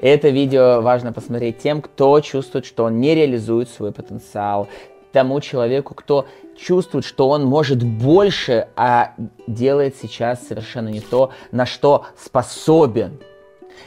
Это видео важно посмотреть тем, кто чувствует, что он не реализует свой потенциал, тому человеку, кто чувствует, что он может больше, а делает сейчас совершенно не то, на что способен.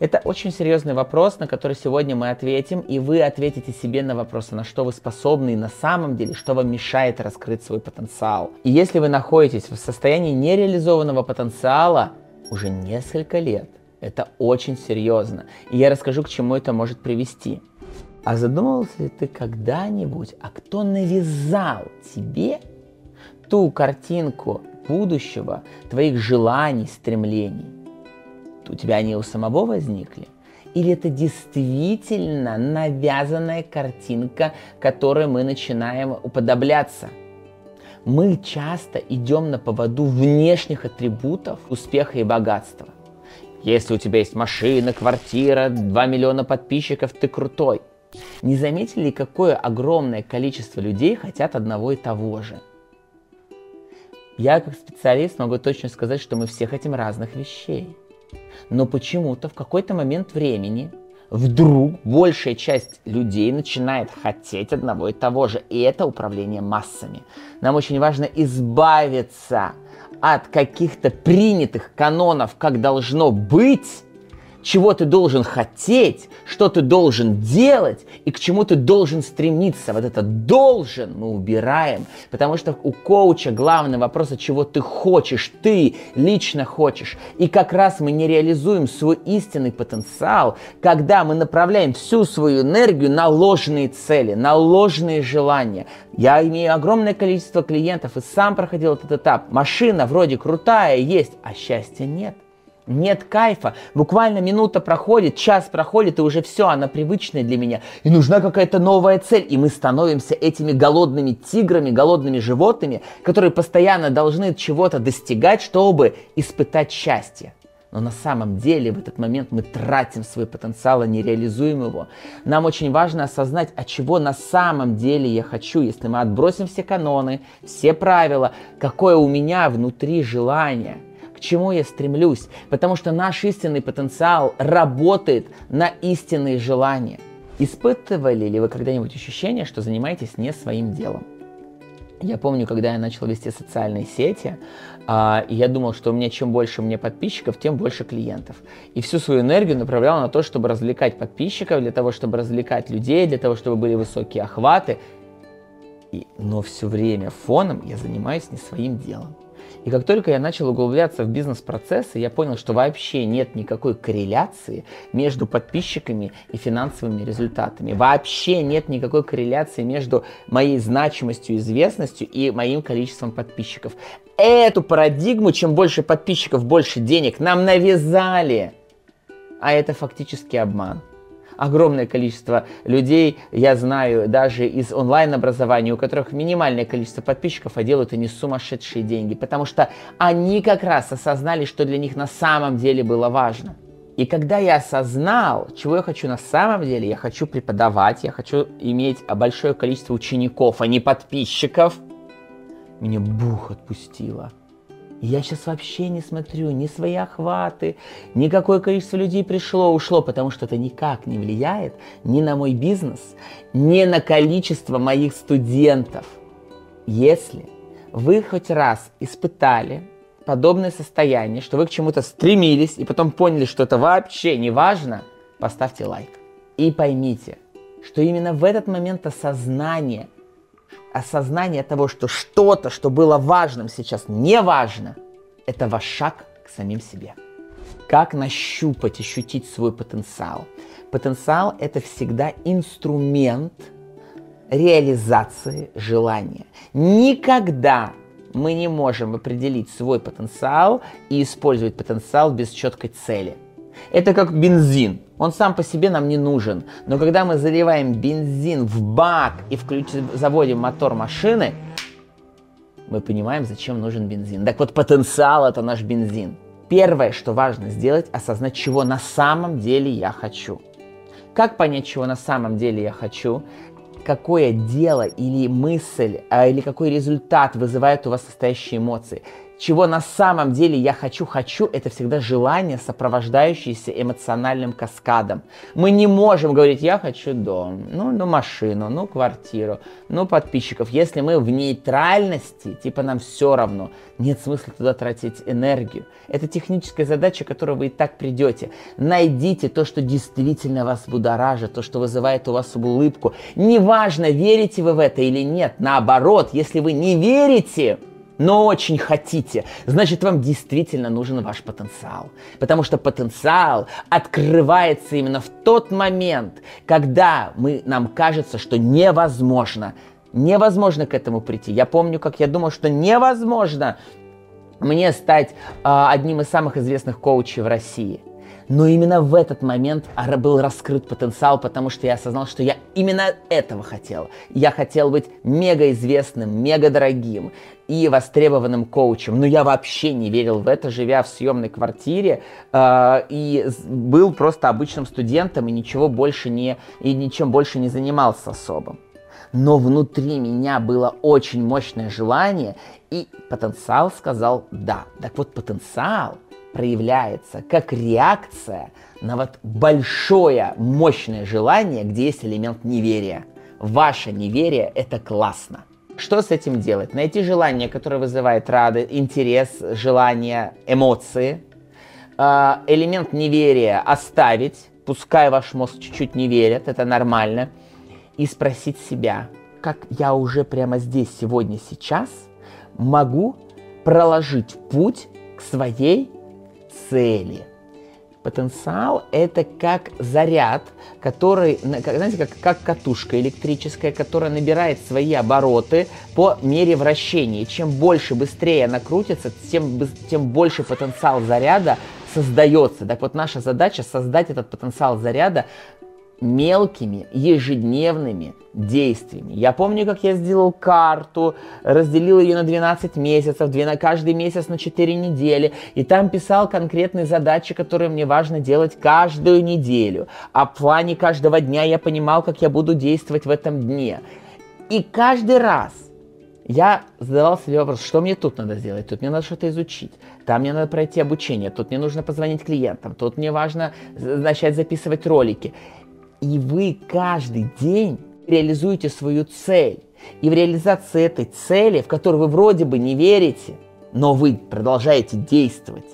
Это очень серьезный вопрос, на который сегодня мы ответим, и вы ответите себе на вопросы, на что вы способны и на самом деле, что вам мешает раскрыть свой потенциал. И если вы находитесь в состоянии нереализованного потенциала уже несколько лет, это очень серьезно. И я расскажу, к чему это может привести. А задумывался ли ты когда-нибудь, а кто навязал тебе ту картинку будущего, твоих желаний, стремлений? У тебя они у самого возникли? Или это действительно навязанная картинка, которой мы начинаем уподобляться? Мы часто идем на поводу внешних атрибутов успеха и богатства. Если у тебя есть машина, квартира, 2 миллиона подписчиков, ты крутой. Не заметили ли, какое огромное количество людей хотят одного и того же? Я как специалист могу точно сказать, что мы все хотим разных вещей. Но почему-то в какой-то момент времени вдруг большая часть людей начинает хотеть одного и того же. И это управление массами. Нам очень важно избавиться от каких-то принятых канонов, как должно быть, чего ты должен хотеть, что ты должен делать и к чему ты должен стремиться. Вот это должен мы убираем, потому что у коуча главный вопрос, от чего ты хочешь, ты лично хочешь. И как раз мы не реализуем свой истинный потенциал, когда мы направляем всю свою энергию на ложные цели, на ложные желания. Я имею огромное количество клиентов и сам проходил этот этап. Машина вроде крутая есть, а счастья нет. Нет кайфа. Буквально минута проходит, час проходит, и уже все, она привычная для меня. И нужна какая-то новая цель. И мы становимся этими голодными тиграми, голодными животными, которые постоянно должны чего-то достигать, чтобы испытать счастье. Но на самом деле в этот момент мы тратим свой потенциал, а не реализуем его. Нам очень важно осознать, от чего на самом деле я хочу. Если мы отбросим все каноны, все правила, какое у меня внутри желание – чему я стремлюсь, потому что наш истинный потенциал работает на истинные желания. Испытывали ли вы когда-нибудь ощущение, что занимаетесь не своим делом? Я помню, когда я начал вести социальные сети, а, я думал, что у меня чем больше у меня подписчиков, тем больше клиентов. И всю свою энергию направлял на то, чтобы развлекать подписчиков, для того, чтобы развлекать людей, для того, чтобы были высокие охваты. И, но все время фоном я занимаюсь не своим делом. И как только я начал углубляться в бизнес-процессы, я понял, что вообще нет никакой корреляции между подписчиками и финансовыми результатами. Вообще нет никакой корреляции между моей значимостью, известностью и моим количеством подписчиков. Эту парадигму, чем больше подписчиков, больше денег, нам навязали. А это фактически обман огромное количество людей, я знаю, даже из онлайн-образования, у которых минимальное количество подписчиков, а делают они сумасшедшие деньги, потому что они как раз осознали, что для них на самом деле было важно. И когда я осознал, чего я хочу на самом деле, я хочу преподавать, я хочу иметь большое количество учеников, а не подписчиков, меня бух отпустило я сейчас вообще не смотрю ни свои охваты, ни какое количество людей пришло, ушло, потому что это никак не влияет ни на мой бизнес, ни на количество моих студентов. Если вы хоть раз испытали подобное состояние, что вы к чему-то стремились и потом поняли, что это вообще не важно, поставьте лайк. И поймите, что именно в этот момент осознания – осознание того, что что-то, что было важным, сейчас не важно, это ваш шаг к самим себе. Как нащупать, ощутить свой потенциал? Потенциал – это всегда инструмент реализации желания. Никогда мы не можем определить свой потенциал и использовать потенциал без четкой цели. Это как бензин. Он сам по себе нам не нужен. Но когда мы заливаем бензин в бак и включим, заводим мотор машины, мы понимаем, зачем нужен бензин. Так вот, потенциал это наш бензин. Первое, что важно сделать, осознать, чего на самом деле я хочу. Как понять, чего на самом деле я хочу? Какое дело или мысль, а, или какой результат вызывает у вас настоящие эмоции? Чего на самом деле я хочу. Хочу – это всегда желание, сопровождающееся эмоциональным каскадом. Мы не можем говорить, я хочу дом, ну, ну машину, ну квартиру, ну подписчиков. Если мы в нейтральности, типа нам все равно, нет смысла туда тратить энергию. Это техническая задача, к которой вы и так придете. Найдите то, что действительно вас будоражит, то, что вызывает у вас улыбку. Неважно, верите вы в это или нет. Наоборот, если вы не верите, но очень хотите, значит вам действительно нужен ваш потенциал. Потому что потенциал открывается именно в тот момент, когда мы, нам кажется, что невозможно. Невозможно к этому прийти. Я помню, как я думал, что невозможно мне стать э, одним из самых известных коучей в России – но именно в этот момент был раскрыт потенциал, потому что я осознал, что я именно этого хотел. Я хотел быть мега известным, мега дорогим и востребованным коучем. Но я вообще не верил в это, живя в съемной квартире э, и был просто обычным студентом и ничего больше не и ничем больше не занимался особо. Но внутри меня было очень мощное желание, и потенциал сказал да. Так вот, потенциал проявляется как реакция на вот большое, мощное желание, где есть элемент неверия. Ваше неверие – это классно. Что с этим делать? Найти желание, которое вызывает рады, интерес, желание, эмоции. А, элемент неверия оставить, пускай ваш мозг чуть-чуть не верит, это нормально. И спросить себя, как я уже прямо здесь, сегодня, сейчас могу проложить путь к своей цели. Потенциал – это как заряд, который, знаете, как, как катушка электрическая, которая набирает свои обороты по мере вращения. чем больше, быстрее она крутится, тем, тем больше потенциал заряда создается. Так вот, наша задача создать этот потенциал заряда мелкими ежедневными действиями. Я помню, как я сделал карту, разделил ее на 12 месяцев, на каждый месяц на 4 недели, и там писал конкретные задачи, которые мне важно делать каждую неделю. В плане каждого дня я понимал, как я буду действовать в этом дне. И каждый раз я задавал себе вопрос, что мне тут надо сделать, тут мне надо что-то изучить, там мне надо пройти обучение, тут мне нужно позвонить клиентам, тут мне важно начать записывать ролики. И вы каждый день реализуете свою цель. И в реализации этой цели, в которую вы вроде бы не верите, но вы продолжаете действовать,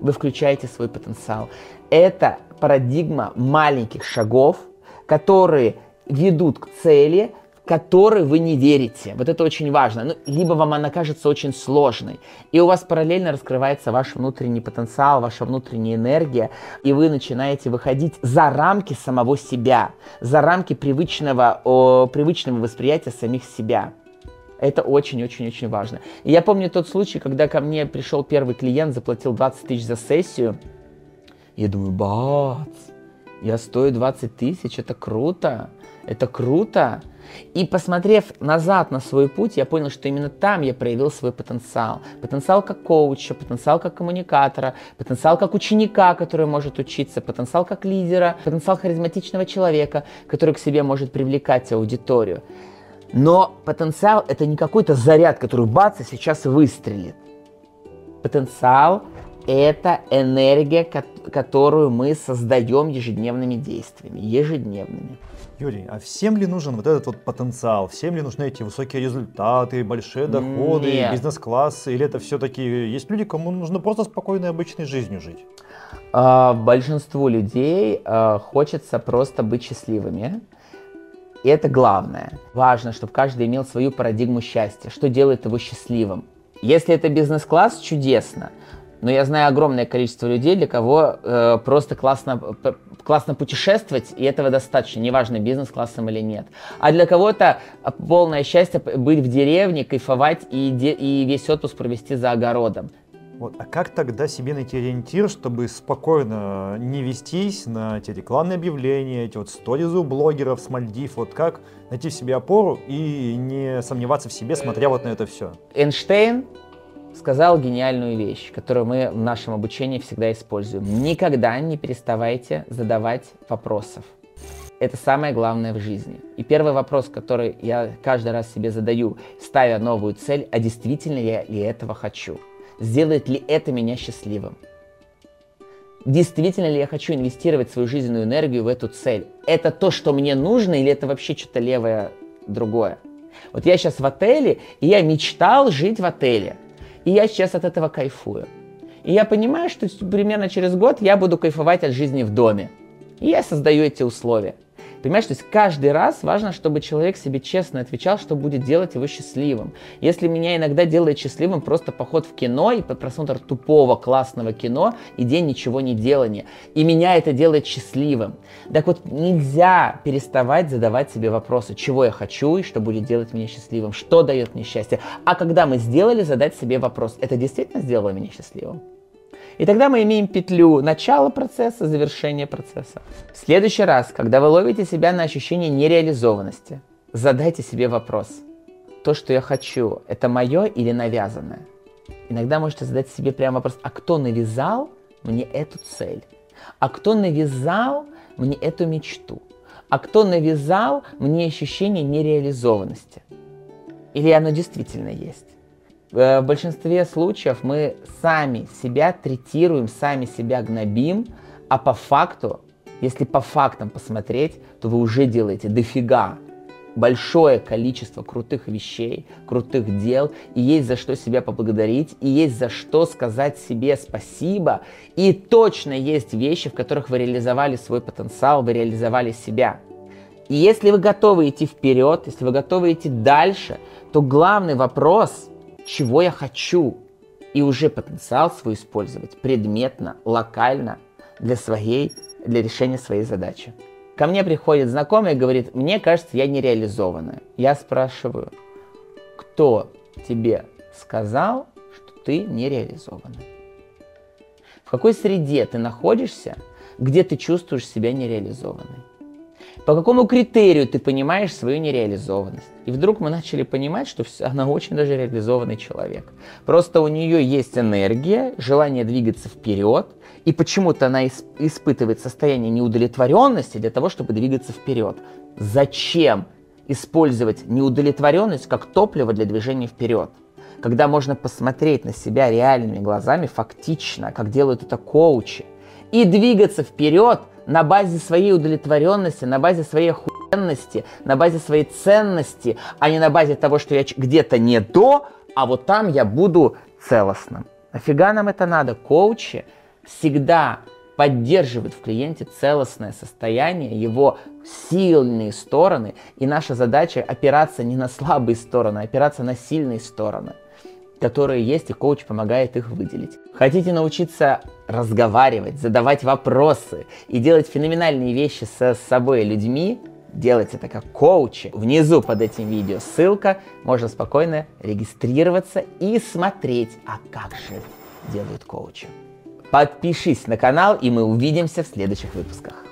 вы включаете свой потенциал. Это парадигма маленьких шагов, которые ведут к цели, которой вы не верите. Вот это очень важно. Ну, либо вам она кажется очень сложной, и у вас параллельно раскрывается ваш внутренний потенциал, ваша внутренняя энергия, и вы начинаете выходить за рамки самого себя, за рамки привычного, о, привычного восприятия самих себя. Это очень-очень-очень важно. И я помню тот случай, когда ко мне пришел первый клиент, заплатил 20 тысяч за сессию. Я думаю, бац, я стою 20 тысяч, это круто, это круто. И посмотрев назад на свой путь, я понял, что именно там я проявил свой потенциал. Потенциал как коуча, потенциал как коммуникатора, потенциал как ученика, который может учиться, потенциал как лидера, потенциал харизматичного человека, который к себе может привлекать аудиторию. Но потенциал – это не какой-то заряд, который бац, и сейчас выстрелит. Потенциал – это энергия, которую мы создаем ежедневными действиями, ежедневными. Юрий, а всем ли нужен вот этот вот потенциал? Всем ли нужны эти высокие результаты, большие доходы, бизнес-классы? Или это все-таки есть люди, кому нужно просто спокойной обычной жизнью жить? А, большинству людей а, хочется просто быть счастливыми. И это главное. Важно, чтобы каждый имел свою парадигму счастья. Что делает его счастливым? Если это бизнес-класс, чудесно. Но я знаю огромное количество людей, для кого э, просто классно, классно путешествовать, и этого достаточно, неважно, бизнес-классом или нет. А для кого-то полное счастье быть в деревне, кайфовать и, де, и весь отпуск провести за огородом. Вот. А как тогда себе найти ориентир, чтобы спокойно не вестись на эти рекламные объявления, эти вот сториз у блогеров с Мальдив? Вот как найти в себе опору и не сомневаться в себе, смотря вот на это все? Эйнштейн сказал гениальную вещь, которую мы в нашем обучении всегда используем. Никогда не переставайте задавать вопросов. Это самое главное в жизни. И первый вопрос, который я каждый раз себе задаю, ставя новую цель, а действительно я ли этого хочу? сделает ли это меня счастливым. Действительно ли я хочу инвестировать свою жизненную энергию в эту цель? Это то, что мне нужно, или это вообще что-то левое другое? Вот я сейчас в отеле, и я мечтал жить в отеле. И я сейчас от этого кайфую. И я понимаю, что примерно через год я буду кайфовать от жизни в доме. И я создаю эти условия. Понимаешь, то есть каждый раз важно, чтобы человек себе честно отвечал, что будет делать его счастливым. Если меня иногда делает счастливым просто поход в кино и просмотр тупого классного кино и день ничего не делания, и меня это делает счастливым. Так вот, нельзя переставать задавать себе вопросы, чего я хочу и что будет делать меня счастливым, что дает мне счастье. А когда мы сделали, задать себе вопрос, это действительно сделало меня счастливым? И тогда мы имеем петлю начала процесса, завершения процесса. В следующий раз, когда вы ловите себя на ощущение нереализованности, задайте себе вопрос. То, что я хочу, это мое или навязанное? Иногда можете задать себе прямо вопрос, а кто навязал мне эту цель? А кто навязал мне эту мечту? А кто навязал мне ощущение нереализованности? Или оно действительно есть? Э, в большинстве случаев мы сами себя третируем, сами себя гнобим, а по факту, если по фактам посмотреть, то вы уже делаете дофига большое количество крутых вещей, крутых дел, и есть за что себя поблагодарить, и есть за что сказать себе спасибо, и точно есть вещи, в которых вы реализовали свой потенциал, вы реализовали себя. И если вы готовы идти вперед, если вы готовы идти дальше, то главный вопрос – чего я хочу, и уже потенциал свой использовать предметно, локально для своей, для решения своей задачи. Ко мне приходит знакомый и говорит, мне кажется, я нереализованная. Я спрашиваю, кто тебе сказал, что ты нереализованная? В какой среде ты находишься, где ты чувствуешь себя нереализованной? По какому критерию ты понимаешь свою нереализованность? И вдруг мы начали понимать, что она очень даже реализованный человек. Просто у нее есть энергия, желание двигаться вперед, и почему-то она испытывает состояние неудовлетворенности для того, чтобы двигаться вперед. Зачем использовать неудовлетворенность как топливо для движения вперед? Когда можно посмотреть на себя реальными глазами, фактично, как делают это коучи, и двигаться вперед – на базе своей удовлетворенности, на базе своей охуенности, на базе своей ценности, а не на базе того, что я где-то не то, а вот там я буду целостным. Нафига нам это надо? Коучи всегда поддерживают в клиенте целостное состояние, его сильные стороны, и наша задача опираться не на слабые стороны, а опираться на сильные стороны которые есть, и коуч помогает их выделить. Хотите научиться разговаривать, задавать вопросы и делать феноменальные вещи со собой и людьми, делать это как коучи. Внизу под этим видео ссылка, можно спокойно регистрироваться и смотреть, а как же делают коучи. Подпишись на канал, и мы увидимся в следующих выпусках.